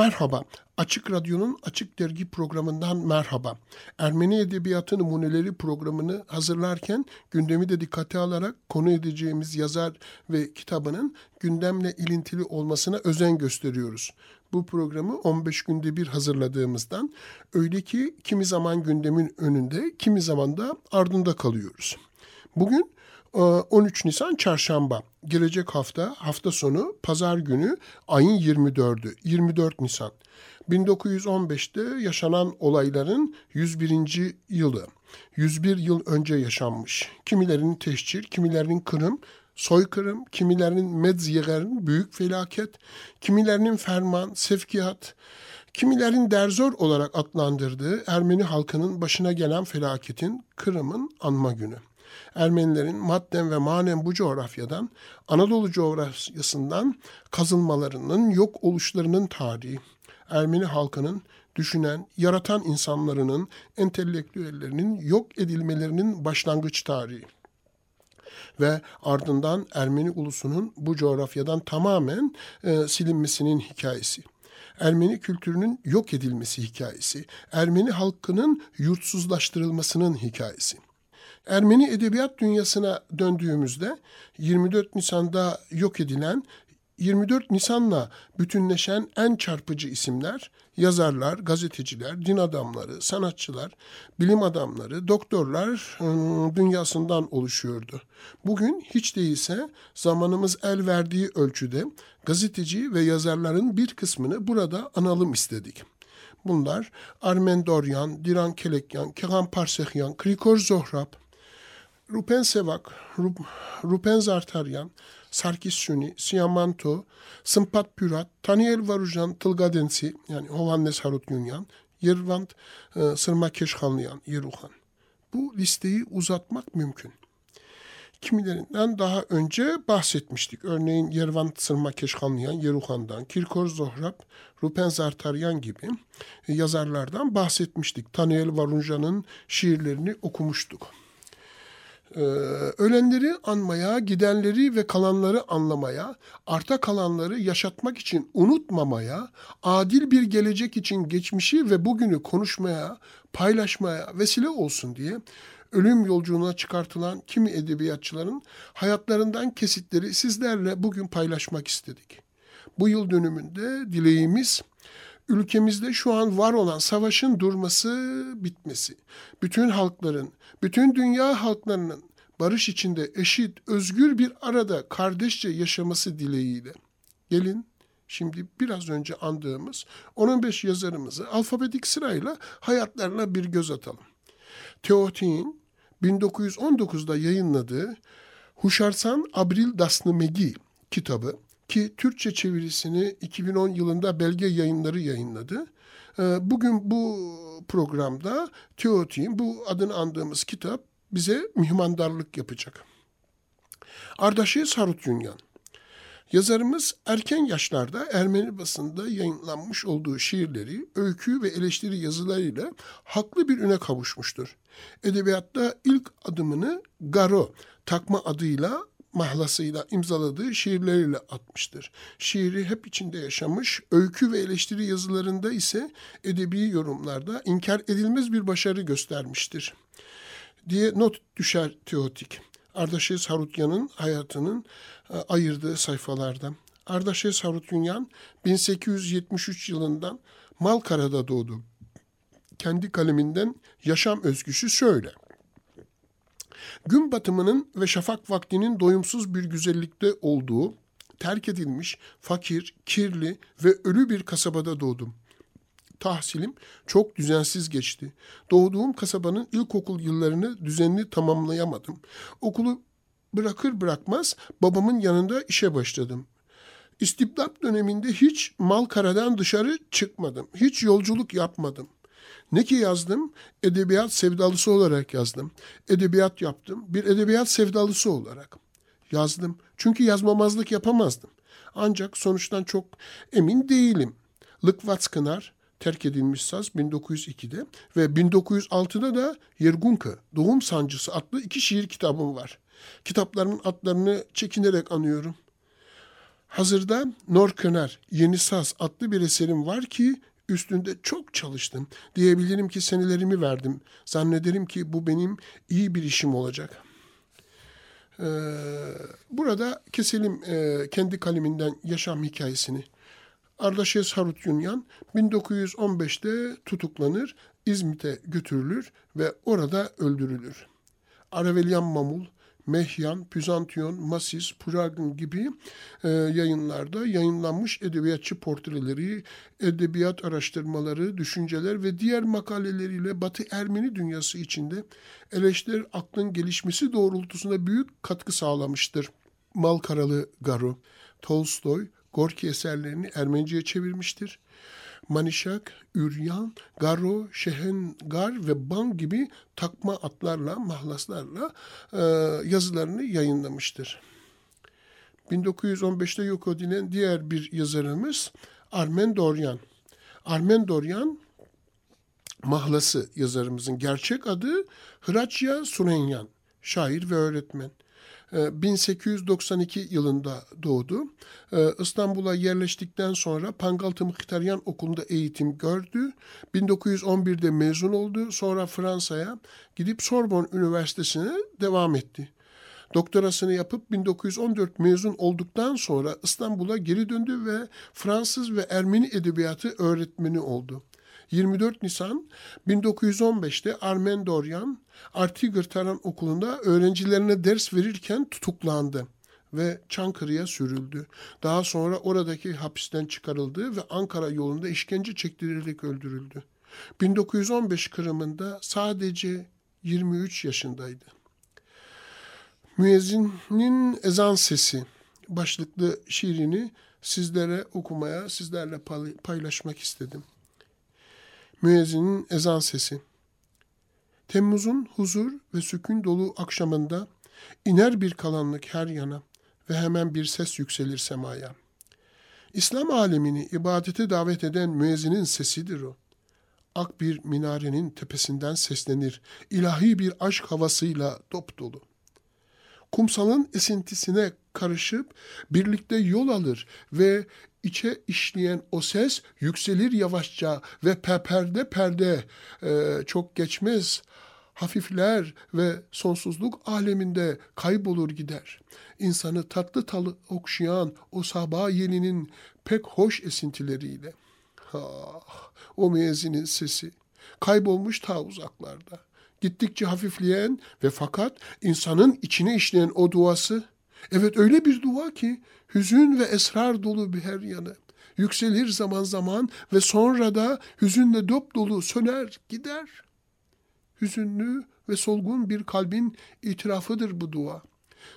Merhaba, Açık Radyo'nun Açık Dergi programından merhaba. Ermeni Edebiyatı Numuneleri programını hazırlarken gündemi de dikkate alarak konu edeceğimiz yazar ve kitabının gündemle ilintili olmasına özen gösteriyoruz. Bu programı 15 günde bir hazırladığımızdan öyle ki kimi zaman gündemin önünde, kimi zaman da ardında kalıyoruz. Bugün 13 Nisan Çarşamba. Gelecek hafta hafta sonu pazar günü ayın 24'ü 24 Nisan. 1915'te yaşanan olayların 101. yılı. 101 yıl önce yaşanmış. Kimilerinin teşcir, kimilerinin kırım, soykırım, kimilerinin medzyegerin büyük felaket, kimilerinin ferman, sevkiyat, kimilerin derzor olarak adlandırdığı Ermeni halkının başına gelen felaketin Kırım'ın anma günü. Ermenilerin madden ve manen bu coğrafyadan, Anadolu coğrafyasından kazılmalarının, yok oluşlarının tarihi, Ermeni halkının düşünen, yaratan insanlarının, entelektüellerinin yok edilmelerinin başlangıç tarihi ve ardından Ermeni ulusunun bu coğrafyadan tamamen e, silinmesinin hikayesi. Ermeni kültürünün yok edilmesi hikayesi, Ermeni halkının yurtsuzlaştırılmasının hikayesi. Ermeni edebiyat dünyasına döndüğümüzde 24 Nisan'da yok edilen 24 Nisan'la bütünleşen en çarpıcı isimler yazarlar, gazeteciler, din adamları, sanatçılar, bilim adamları, doktorlar ıı, dünyasından oluşuyordu. Bugün hiç değilse zamanımız el verdiği ölçüde gazeteci ve yazarların bir kısmını burada analım istedik. Bunlar Armen Doryan, Diran Kelekyan, Kegan Parsehyan, Krikor Zohrab, Rupen Sevak, Rupen Zartaryan, Sarkis Şuni, Siyamanto, Sımpat Pürat, Taniel Varujan Tılgadensi yani Hovannes Harut Yunyan, Yervant e, Sırma Keşhanlıyan, Yeruhan. Bu listeyi uzatmak mümkün. Kimilerinden daha önce bahsetmiştik. Örneğin Yervant Sırma Keşhanlıyan, Yeruhan'dan, Kirkor Zohrab, Rupen Zartaryan gibi yazarlardan bahsetmiştik. Taniel Varunjan'ın şiirlerini okumuştuk. Ee, ölenleri anmaya, gidenleri ve kalanları anlamaya, arta kalanları yaşatmak için unutmamaya, adil bir gelecek için geçmişi ve bugünü konuşmaya, paylaşmaya vesile olsun diye ölüm yolculuğuna çıkartılan kimi edebiyatçıların hayatlarından kesitleri sizlerle bugün paylaşmak istedik. Bu yıl dönümünde dileğimiz ülkemizde şu an var olan savaşın durması, bitmesi, bütün halkların, bütün dünya halklarının barış içinde eşit, özgür bir arada kardeşçe yaşaması dileğiyle. Gelin şimdi biraz önce andığımız 15 yazarımızı alfabetik sırayla hayatlarına bir göz atalım. Teoti'nin 1919'da yayınladığı Huşarsan Abril Dasnı Megi kitabı ki Türkçe çevirisini 2010 yılında belge yayınları yayınladı. Ee, bugün bu programda Teoti'nin bu adını andığımız kitap bize mihmandarlık yapacak. Ardaşı Sarut Yunyan Yazarımız erken yaşlarda Ermeni basında yayınlanmış olduğu şiirleri, öykü ve eleştiri yazılarıyla haklı bir üne kavuşmuştur. Edebiyatta ilk adımını Garo takma adıyla mahlasıyla imzaladığı şiirleriyle atmıştır. Şiiri hep içinde yaşamış, öykü ve eleştiri yazılarında ise edebi yorumlarda inkar edilmez bir başarı göstermiştir diye not düşer Teotik. Ardaşes Harutyan'ın hayatının e, ayırdığı sayfalarda. Ardaşes Harutyan 1873 yılından Malkara'da doğdu. Kendi kaleminden yaşam özgüsü şöyle. Gün batımının ve şafak vaktinin doyumsuz bir güzellikte olduğu, terk edilmiş, fakir, kirli ve ölü bir kasabada doğdum. Tahsilim çok düzensiz geçti. Doğduğum kasabanın ilkokul yıllarını düzenli tamamlayamadım. Okulu bırakır bırakmaz babamın yanında işe başladım. İstibdat döneminde hiç Malkara'dan dışarı çıkmadım. Hiç yolculuk yapmadım. Ne ki yazdım? Edebiyat sevdalısı olarak yazdım. Edebiyat yaptım. Bir edebiyat sevdalısı olarak yazdım. Çünkü yazmamazlık yapamazdım. Ancak sonuçtan çok emin değilim. Lıkvatskınar terk edilmiş saz 1902'de ve 1906'da da Yergunka Doğum Sancısı adlı iki şiir kitabım var. Kitaplarımın adlarını çekinerek anıyorum. Hazırda Norköner Yeni Saz adlı bir eserim var ki üstünde çok çalıştım. Diyebilirim ki senelerimi verdim. Zannederim ki bu benim iyi bir işim olacak. Ee, burada keselim e, kendi kaleminden yaşam hikayesini. Ardaşes Harut Yunyan 1915'te tutuklanır, İzmit'e götürülür ve orada öldürülür. Aravelyan Mamul, Mehyan, Püzantiyon, Masis, Puragin gibi e, yayınlarda yayınlanmış edebiyatçı portreleri, edebiyat araştırmaları, düşünceler ve diğer makaleleriyle Batı Ermeni dünyası içinde eleştiri aklın gelişmesi doğrultusunda büyük katkı sağlamıştır. Malkaralı Garo, Tolstoy, Gorki eserlerini Ermenice'ye çevirmiştir. Manişak, Üryan, Garo, Şehengar ve Ban gibi takma atlarla, mahlaslarla e, yazılarını yayınlamıştır. 1915'te yok edilen diğer bir yazarımız Armen Doryan. Armen Doryan mahlası yazarımızın gerçek adı Hraçya Surenyan, şair ve öğretmen. 1892 ee, yılında doğdu. Ee, İstanbul'a yerleştikten sonra Pangaltı Mıhtaryan Okulu'nda eğitim gördü. 1911'de mezun oldu. Sonra Fransa'ya gidip Sorbonne Üniversitesi'ne devam etti. Doktorasını yapıp 1914 mezun olduktan sonra İstanbul'a geri döndü ve Fransız ve Ermeni edebiyatı öğretmeni oldu. 24 Nisan 1915'te Armen Doryan Artigır Taran Okulu'nda öğrencilerine ders verirken tutuklandı ve Çankırı'ya sürüldü. Daha sonra oradaki hapisten çıkarıldı ve Ankara yolunda işkence çektirilerek öldürüldü. 1915 Kırım'ında sadece 23 yaşındaydı. Müezzinin ezan sesi başlıklı şiirini sizlere okumaya, sizlerle paylaşmak istedim. Müezzinin ezan sesi. Temmuz'un huzur ve sükun dolu akşamında iner bir kalanlık her yana ve hemen bir ses yükselir semaya. İslam alemini ibadete davet eden müezzinin sesidir o. Ak bir minarenin tepesinden seslenir, ilahi bir aşk havasıyla dop dolu. Kumsalın esintisine karışıp birlikte yol alır ve içe işleyen o ses yükselir yavaşça ve perde perde e, çok geçmez hafifler ve sonsuzluk aleminde kaybolur gider. İnsanı tatlı talı okşayan o sabah yeninin pek hoş esintileriyle. Ah, o müezzinin sesi kaybolmuş ta uzaklarda. Gittikçe hafifleyen ve fakat insanın içine işleyen o duası Evet öyle bir dua ki hüzün ve esrar dolu bir her yanı. Yükselir zaman zaman ve sonra da hüzünle dop dolu söner gider. Hüzünlü ve solgun bir kalbin itirafıdır bu dua.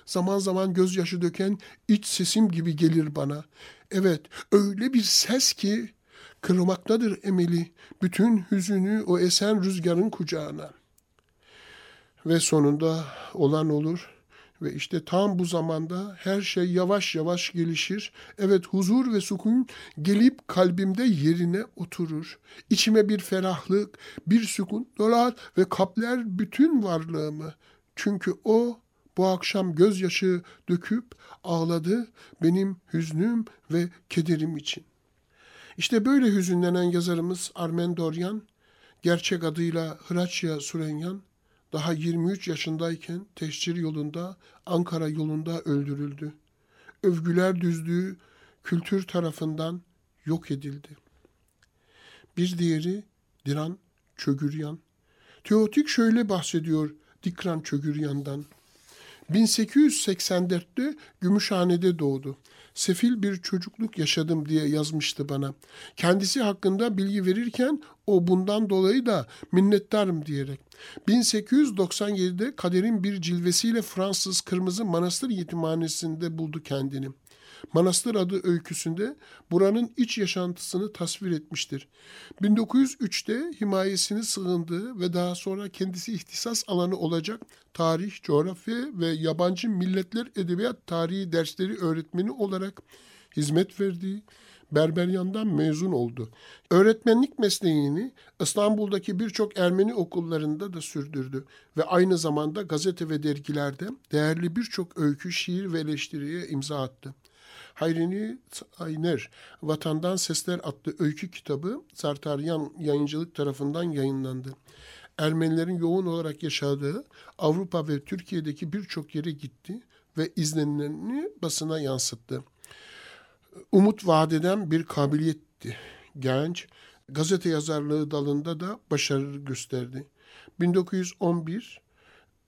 Zaman zaman gözyaşı döken iç sesim gibi gelir bana. Evet öyle bir ses ki kırmaktadır emeli bütün hüzünü o esen rüzgarın kucağına. Ve sonunda olan olur.'' Ve işte tam bu zamanda her şey yavaş yavaş gelişir. Evet huzur ve sukun gelip kalbimde yerine oturur. İçime bir ferahlık, bir sukun dolar ve kapler bütün varlığımı. Çünkü o bu akşam gözyaşı döküp ağladı benim hüznüm ve kederim için. İşte böyle hüzünlenen yazarımız Armen Doryan, gerçek adıyla Hraçya Surenyan, daha 23 yaşındayken teşhir yolunda, Ankara yolunda öldürüldü. Övgüler düzlüğü kültür tarafından yok edildi. Bir diğeri Diran Çögüryan. Teotik şöyle bahsediyor Dikran Çögüryan'dan. 1884'te Gümüşhane'de doğdu sefil bir çocukluk yaşadım diye yazmıştı bana. Kendisi hakkında bilgi verirken o bundan dolayı da minnettarım diyerek. 1897'de kaderin bir cilvesiyle Fransız Kırmızı Manastır Yetimhanesi'nde buldu kendini. Manastır adı öyküsünde buranın iç yaşantısını tasvir etmiştir. 1903'te himayesini sığındığı ve daha sonra kendisi ihtisas alanı olacak tarih, coğrafya ve yabancı milletler edebiyat tarihi dersleri öğretmeni olarak hizmet verdiği Berberyan'dan mezun oldu. Öğretmenlik mesleğini İstanbul'daki birçok Ermeni okullarında da sürdürdü ve aynı zamanda gazete ve dergilerde değerli birçok öykü, şiir ve eleştiriye imza attı. Hayrini Ayner, Vatandan Sesler adlı öykü kitabı Zartaryan Yayıncılık tarafından yayınlandı. Ermenilerin yoğun olarak yaşadığı Avrupa ve Türkiye'deki birçok yere gitti ve izlenimlerini basına yansıttı umut vadeden bir kabiliyetti. Genç, gazete yazarlığı dalında da başarı gösterdi. 1911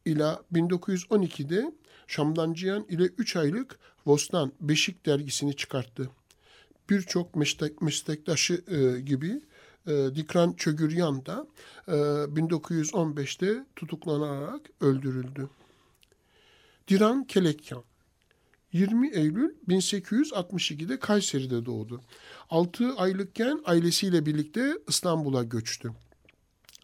ila 1912'de Şamdancıyan ile 3 aylık Vostan Beşik dergisini çıkarttı. Birçok meslek, meslektaşı e, gibi e, Dikran Çögüryan da e, 1915'te tutuklanarak öldürüldü. Diran Kelekyan 20 Eylül 1862'de Kayseri'de doğdu. 6 aylıkken ailesiyle birlikte İstanbul'a göçtü.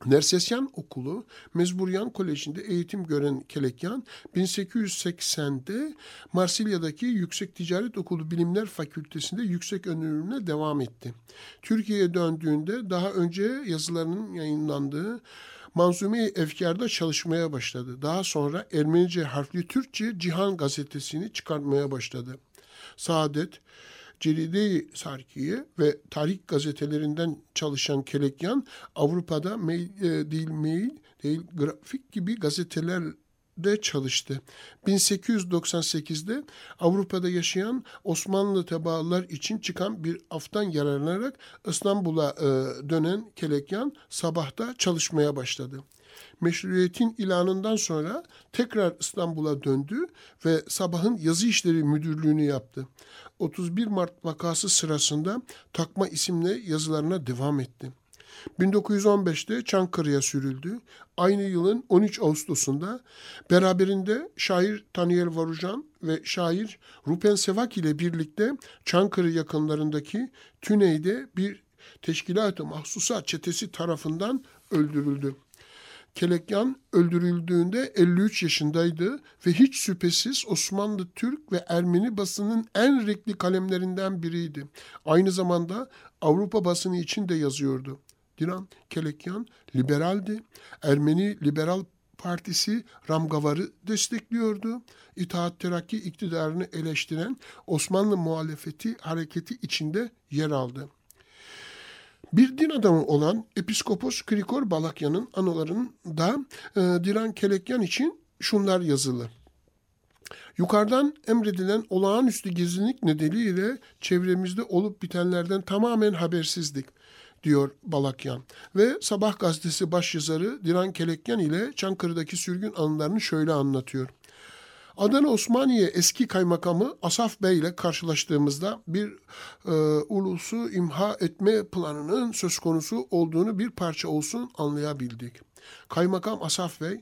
Nersesyan Okulu, Mezburyan Koleji'nde eğitim gören Kelekyan, 1880'de Marsilya'daki Yüksek Ticaret Okulu Bilimler Fakültesi'nde yüksek öğrenimine devam etti. Türkiye'ye döndüğünde daha önce yazılarının yayınlandığı Manzume-i Efkar'da çalışmaya başladı. Daha sonra Ermenice harfli Türkçe Cihan gazetesini çıkartmaya başladı. Saadet, Celide-i Sarkiye ve tarih gazetelerinden çalışan Kelekyan Avrupa'da mail, e, değil mail değil grafik gibi gazeteler de çalıştı. 1898'de Avrupa'da yaşayan Osmanlı tebaalar için çıkan bir aftan yararlanarak İstanbul'a e, dönen Kelekyan sabahta çalışmaya başladı. Meşruiyetin ilanından sonra tekrar İstanbul'a döndü ve sabahın yazı işleri müdürlüğünü yaptı. 31 Mart vakası sırasında takma isimle yazılarına devam etti. 1915'te Çankırı'ya sürüldü. Aynı yılın 13 Ağustos'unda beraberinde şair Taniyel Varujan ve şair Rupen Sevak ile birlikte Çankırı yakınlarındaki Tüney'de bir teşkilat-ı mahsusat çetesi tarafından öldürüldü. Kelekyan öldürüldüğünde 53 yaşındaydı ve hiç şüphesiz Osmanlı Türk ve Ermeni basının en renkli kalemlerinden biriydi. Aynı zamanda Avrupa basını için de yazıyordu. Dilan Kelekyan liberaldi. Ermeni Liberal Partisi Ramgavar'ı destekliyordu. İttihat Terakki iktidarını eleştiren Osmanlı muhalefeti hareketi içinde yer aldı. Bir din adamı olan Episkopos Krikor Balakyan'ın anılarında e, Dilan Kelekyan için şunlar yazılı. Yukarıdan emredilen olağanüstü gizlilik nedeniyle çevremizde olup bitenlerden tamamen habersizdik diyor Balakyan. Ve Sabah gazetesi başyazarı Diran Kelekyan ile Çankırı'daki sürgün anılarını şöyle anlatıyor. Adana Osmaniye eski kaymakamı Asaf Bey ile karşılaştığımızda bir e, ulusu imha etme planının söz konusu olduğunu bir parça olsun anlayabildik. Kaymakam Asaf Bey,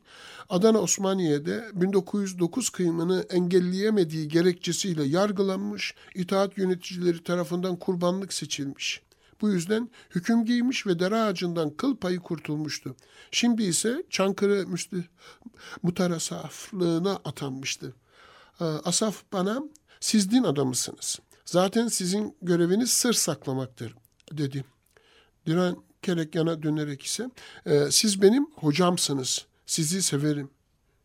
Adana Osmaniye'de 1909 kıyımını engelleyemediği gerekçesiyle yargılanmış, itaat yöneticileri tarafından kurbanlık seçilmiş. Bu yüzden hüküm giymiş ve dere ağacından kıl payı kurtulmuştu. Şimdi ise Çankırı müstü, mutarasaflığına atanmıştı. Ee, Asaf bana siz din adamısınız. Zaten sizin göreviniz sır saklamaktır dedi. Diren yana dönerek ise e, siz benim hocamsınız. Sizi severim.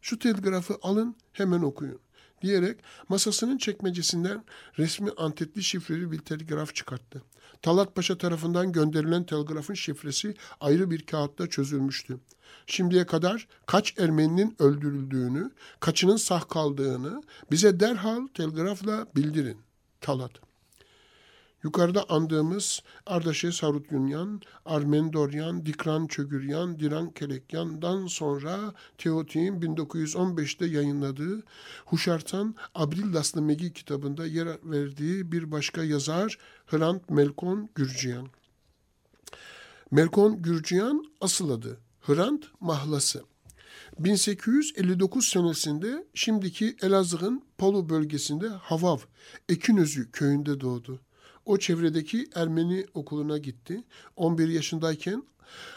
Şu telgrafı alın hemen okuyun diyerek masasının çekmecesinden resmi antetli şifreli bir telgraf çıkarttı. Talat Paşa tarafından gönderilen telgrafın şifresi ayrı bir kağıtta çözülmüştü. Şimdiye kadar kaç Ermeninin öldürüldüğünü, kaçının sağ kaldığını bize derhal telgrafla bildirin. Talat. Yukarıda andığımız Ardaşe Sarutyunyan, Armen Doryan, Dikran Çögüryan, Diran Kelekyan'dan sonra Teoti'nin 1915'te yayınladığı Huşartan Abrillaslı Megi kitabında yer verdiği bir başka yazar Hrant Melkon Gürciyan. Melkon Gürciyan asıl adı Hrant Mahlası. 1859 senesinde şimdiki Elazığ'ın Polu bölgesinde Havav, Ekinözü köyünde doğdu. O çevredeki Ermeni okuluna gitti. 11 yaşındayken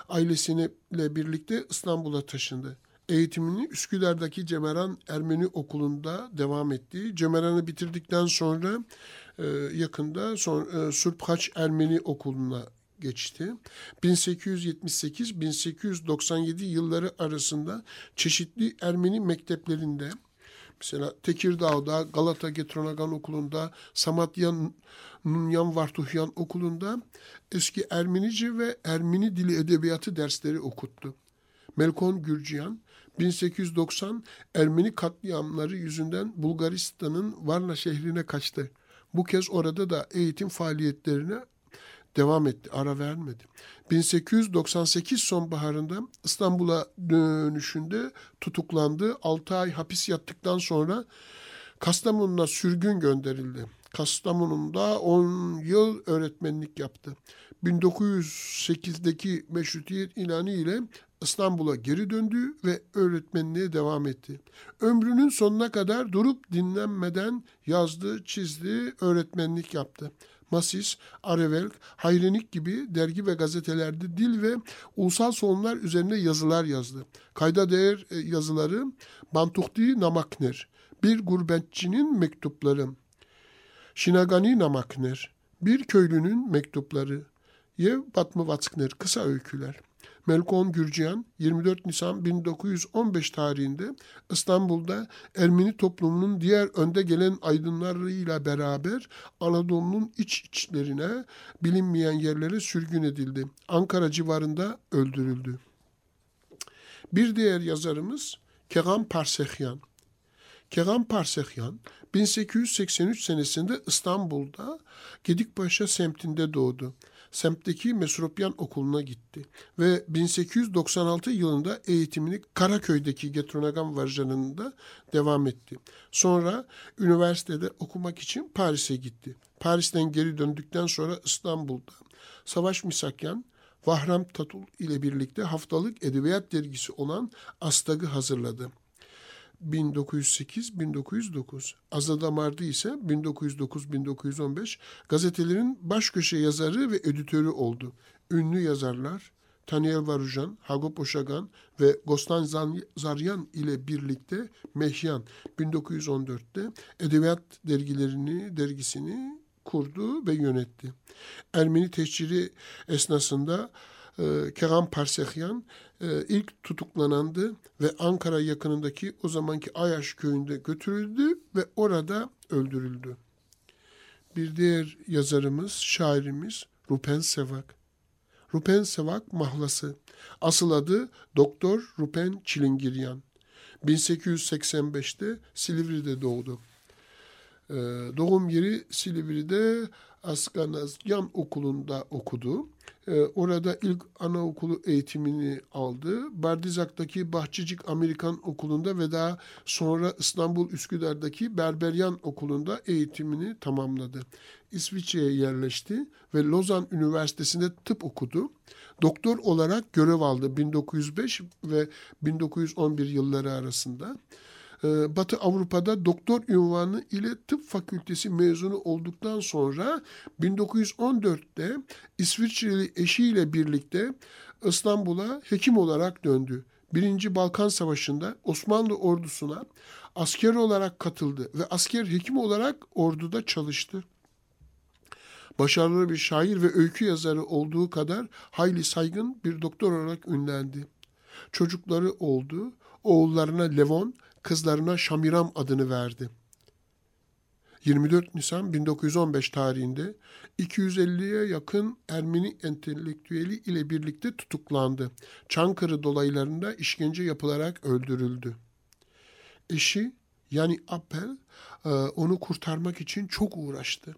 ailesiyle birlikte İstanbul'a taşındı. Eğitimini Üsküdar'daki Cemeran Ermeni Okulu'nda devam etti. Cemeran'ı bitirdikten sonra e, yakında son, e, Surphaç Ermeni Okulu'na geçti. 1878-1897 yılları arasında çeşitli Ermeni mekteplerinde mesela Tekirdağ'da, Galata Getronagan Okulu'nda, Samatya Nunyan Vartuhyan Okulu'nda eski Ermenice ve Ermeni dili edebiyatı dersleri okuttu. Melkon Gürciyan 1890 Ermeni katliamları yüzünden Bulgaristan'ın Varna şehrine kaçtı. Bu kez orada da eğitim faaliyetlerine devam etti, ara vermedi. 1898 sonbaharında İstanbul'a dönüşünde tutuklandı. 6 ay hapis yattıktan sonra Kastamonu'na sürgün gönderildi. Kastamonu'nda 10 yıl öğretmenlik yaptı. 1908'deki meşrutiyet ilanı ile İstanbul'a geri döndü ve öğretmenliğe devam etti. Ömrünün sonuna kadar durup dinlenmeden yazdı, çizdi, öğretmenlik yaptı. Masis, Arevelk, Hayrenik gibi dergi ve gazetelerde dil ve ulusal sorunlar üzerine yazılar yazdı. Kayda değer e, yazıları Bantukti Namakner, Bir Gurbetçinin Mektupları, Şinagani Namakner, Bir Köylünün Mektupları, Yev Batmı Vatskner, Kısa Öyküler. Melkon Gürciyan 24 Nisan 1915 tarihinde İstanbul'da Ermeni toplumunun diğer önde gelen aydınlarıyla beraber Anadolu'nun iç içlerine bilinmeyen yerlere sürgün edildi. Ankara civarında öldürüldü. Bir diğer yazarımız Kegan Parsehyan. Kegan Parsehyan 1883 senesinde İstanbul'da Gedikpaşa semtinde doğdu semtteki Mesropyan Okulu'na gitti ve 1896 yılında eğitimini Karaköy'deki Getronagan Varjanı'nda devam etti. Sonra üniversitede okumak için Paris'e gitti. Paris'ten geri döndükten sonra İstanbul'da Savaş Misakyan, Vahram Tatul ile birlikte haftalık edebiyat dergisi olan Astag'ı hazırladı. 1908-1909. Azadamardı ise 1909-1915 gazetelerin baş köşe yazarı ve editörü oldu. Ünlü yazarlar Taniel Varujan, Hagop Oşagan ve Gostan Zaryan ile birlikte Mehyan 1914'te edebiyat dergilerini, dergisini kurdu ve yönetti. Ermeni teşhiri esnasında e, Kegan Parsehyan e, ilk tutuklanandı ve Ankara yakınındaki o zamanki Ayaş köyünde götürüldü ve orada öldürüldü. Bir diğer yazarımız, şairimiz Rupen Sevak. Rupen Sevak mahlası. Asıl adı Doktor Rupen Çilingiryan. 1885'te Silivri'de doğdu. Ee, doğum yeri Silivri'de Askanazyan Okulu'nda okudu. Ee, orada ilk anaokulu eğitimini aldı. Bardizak'taki Bahçecik Amerikan Okulu'nda ve daha sonra İstanbul Üsküdar'daki Berberyan Okulu'nda eğitimini tamamladı. İsviçre'ye yerleşti ve Lozan Üniversitesi'nde tıp okudu. Doktor olarak görev aldı 1905 ve 1911 yılları arasında. Ee, Batı Avrupa'da doktor ünvanı ile tıp fakültesi mezunu olduktan sonra 1914'te İsviçreli eşiyle birlikte İstanbul'a hekim olarak döndü. Birinci Balkan Savaşı'nda Osmanlı ordusuna asker olarak katıldı ve asker hekim olarak orduda çalıştı. Başarılı bir şair ve öykü yazarı olduğu kadar hayli saygın bir doktor olarak ünlendi. Çocukları oldu. Oğullarına Levon, kızlarına Şamiram adını verdi. 24 Nisan 1915 tarihinde 250'ye yakın Ermeni entelektüeli ile birlikte tutuklandı. Çankırı dolaylarında işkence yapılarak öldürüldü. Eşi yani Appel e, onu kurtarmak için çok uğraştı.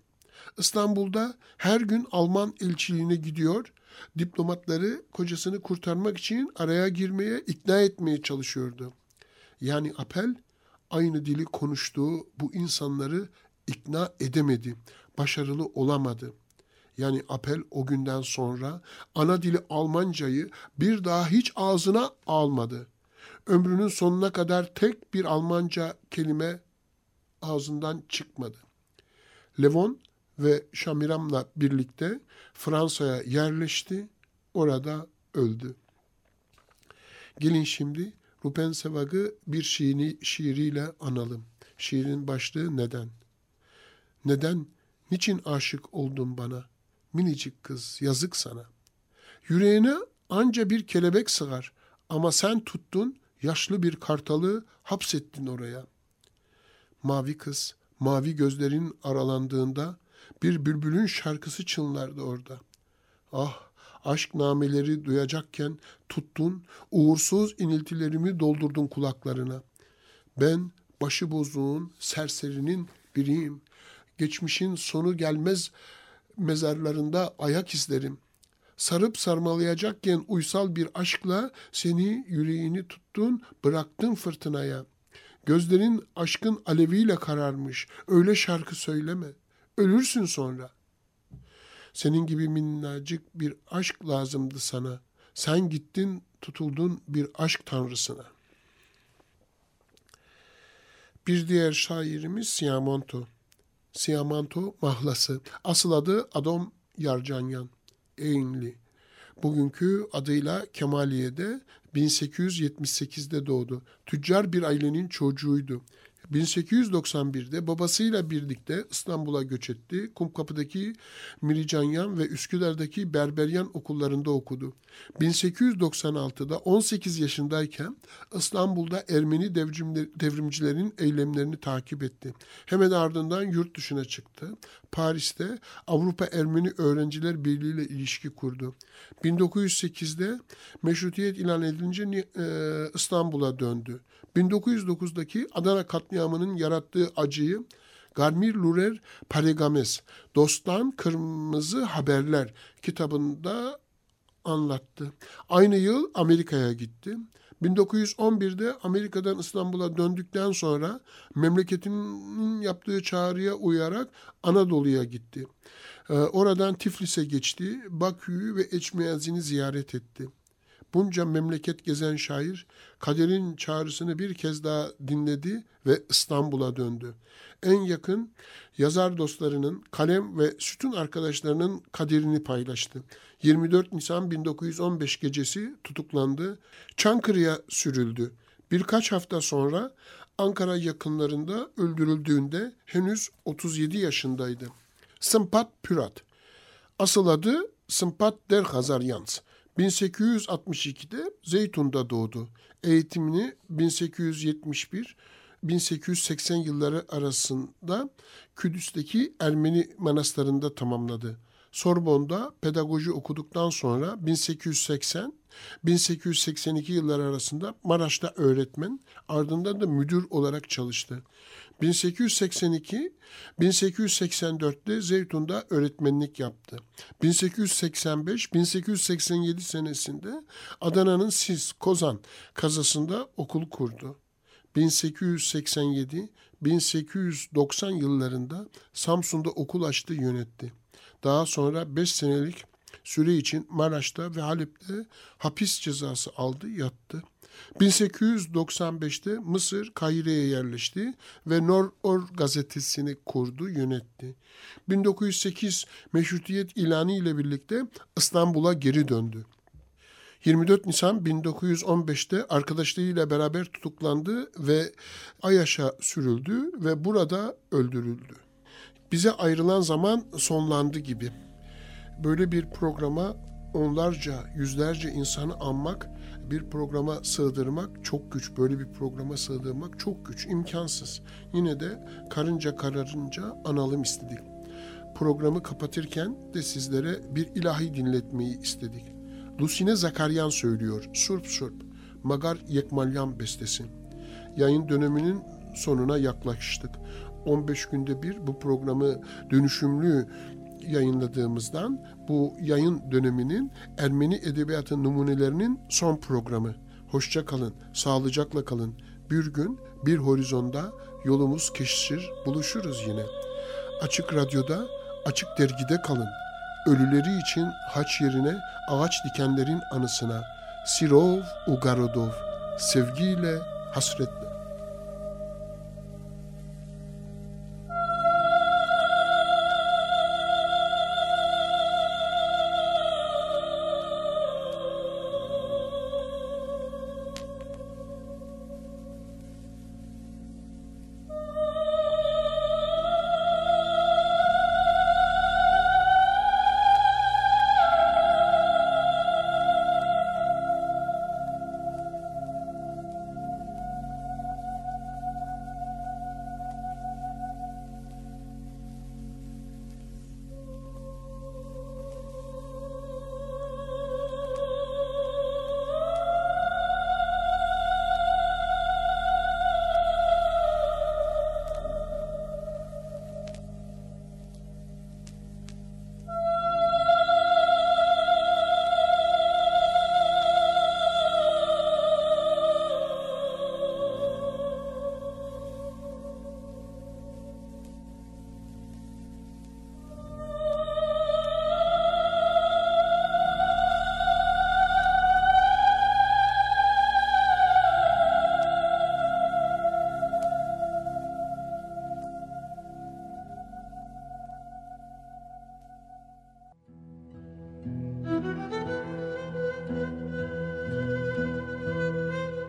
İstanbul'da her gün Alman elçiliğine gidiyor, diplomatları kocasını kurtarmak için araya girmeye, ikna etmeye çalışıyordu. Yani Apel aynı dili konuştuğu bu insanları ikna edemedi, başarılı olamadı. Yani Apel o günden sonra ana dili Almancayı bir daha hiç ağzına almadı. ömrünün sonuna kadar tek bir Almanca kelime ağzından çıkmadı. Levon ve Şamiram'la birlikte Fransa'ya yerleşti, orada öldü. Gelin şimdi Rupen Sevag'ı bir şiiri, şiiriyle analım. Şiirin başlığı neden? Neden, niçin aşık oldun bana? Minicik kız, yazık sana. Yüreğine anca bir kelebek sığar ama sen tuttun, yaşlı bir kartalı hapsettin oraya. Mavi kız, mavi gözlerin aralandığında bir bülbülün şarkısı çınlardı orada. Ah, aşk nameleri duyacakken tuttun, uğursuz iniltilerimi doldurdun kulaklarına. Ben başıbozuğun, serserinin biriyim. Geçmişin sonu gelmez mezarlarında ayak izlerim. Sarıp sarmalayacakken uysal bir aşkla seni yüreğini tuttun, bıraktın fırtınaya. Gözlerin aşkın aleviyle kararmış. Öyle şarkı söyleme. Ölürsün sonra. Senin gibi minnacık bir aşk lazımdı sana. Sen gittin, tutuldun bir aşk tanrısına. Bir diğer şairimiz Siamonto. Siamonto mahlası. Asıl adı Adom Yarcanyan. Eynli. Bugünkü adıyla Kemaliye'de 1878'de doğdu. Tüccar bir ailenin çocuğuydu. 1891'de babasıyla birlikte İstanbul'a göç etti. Kumkapı'daki Miricanyan ve Üsküdar'daki Berberyan okullarında okudu. 1896'da 18 yaşındayken İstanbul'da Ermeni devrimcilerin eylemlerini takip etti. Hemen ardından yurt dışına çıktı. Paris'te Avrupa Ermeni Öğrenciler Birliği ile ilişki kurdu. 1908'de meşrutiyet ilan edilince e, İstanbul'a döndü. 1909'daki Adana katliamının yarattığı acıyı Garmir Lurer Paregames, Dosttan Kırmızı Haberler kitabında anlattı. Aynı yıl Amerika'ya gitti. 1911'de Amerika'dan İstanbul'a döndükten sonra memleketinin yaptığı çağrıya uyarak Anadolu'ya gitti. Ee, oradan Tiflis'e geçti, Bakü'yü ve Eçmiyazin'i ziyaret etti. Bunca memleket gezen şair kaderin çağrısını bir kez daha dinledi ve İstanbul'a döndü. En yakın yazar dostlarının, kalem ve sütun arkadaşlarının kaderini paylaştı. 24 Nisan 1915 gecesi tutuklandı, Çankırı'ya sürüldü. Birkaç hafta sonra Ankara yakınlarında öldürüldüğünde henüz 37 yaşındaydı. Sımpat Pürat. Asıl adı Sımpat Der Hazaryans. 1862'de Zeytun'da doğdu. Eğitimini 1871 1880 yılları arasında Kudüs'teki Ermeni manastırında tamamladı. Sorbon'da pedagoji okuduktan sonra 1880 1882 yılları arasında Maraş'ta öğretmen, ardından da müdür olarak çalıştı. 1882 1884'te Zeytun'da öğretmenlik yaptı. 1885-1887 senesinde Adana'nın Sis Kozan kazasında okul kurdu. 1887-1890 yıllarında Samsun'da okul açtı yönetti. Daha sonra 5 senelik süre için Maraş'ta ve Halep'te hapis cezası aldı, yattı. 1895'te Mısır Kahire'ye yerleşti ve Nor Or gazetesini kurdu, yönetti. 1908 meşrutiyet ilanı ile birlikte İstanbul'a geri döndü. 24 Nisan 1915'te arkadaşlarıyla beraber tutuklandı ve Ayaş'a sürüldü ve burada öldürüldü. Bize ayrılan zaman sonlandı gibi. Böyle bir programa onlarca, yüzlerce insanı anmak, bir programa sığdırmak çok güç. Böyle bir programa sığdırmak çok güç, imkansız. Yine de karınca kararınca analım istedik. Programı kapatırken de sizlere bir ilahi dinletmeyi istedik. Lusine Zakaryan söylüyor, Surp Surp, Magar Yekmalyan bestesi. Yayın döneminin sonuna yaklaştık. 15 günde bir bu programı dönüşümlü yayınladığımızdan bu yayın döneminin Ermeni edebiyatı numunelerinin son programı. Hoşça kalın, sağlıcakla kalın. Bir gün bir horizonda yolumuz kesişir, buluşuruz yine. Açık Radyo'da, Açık Dergi'de kalın. Ölüleri için haç yerine ağaç dikenlerin anısına. Sirov Ugarodov, sevgiyle, hasretle.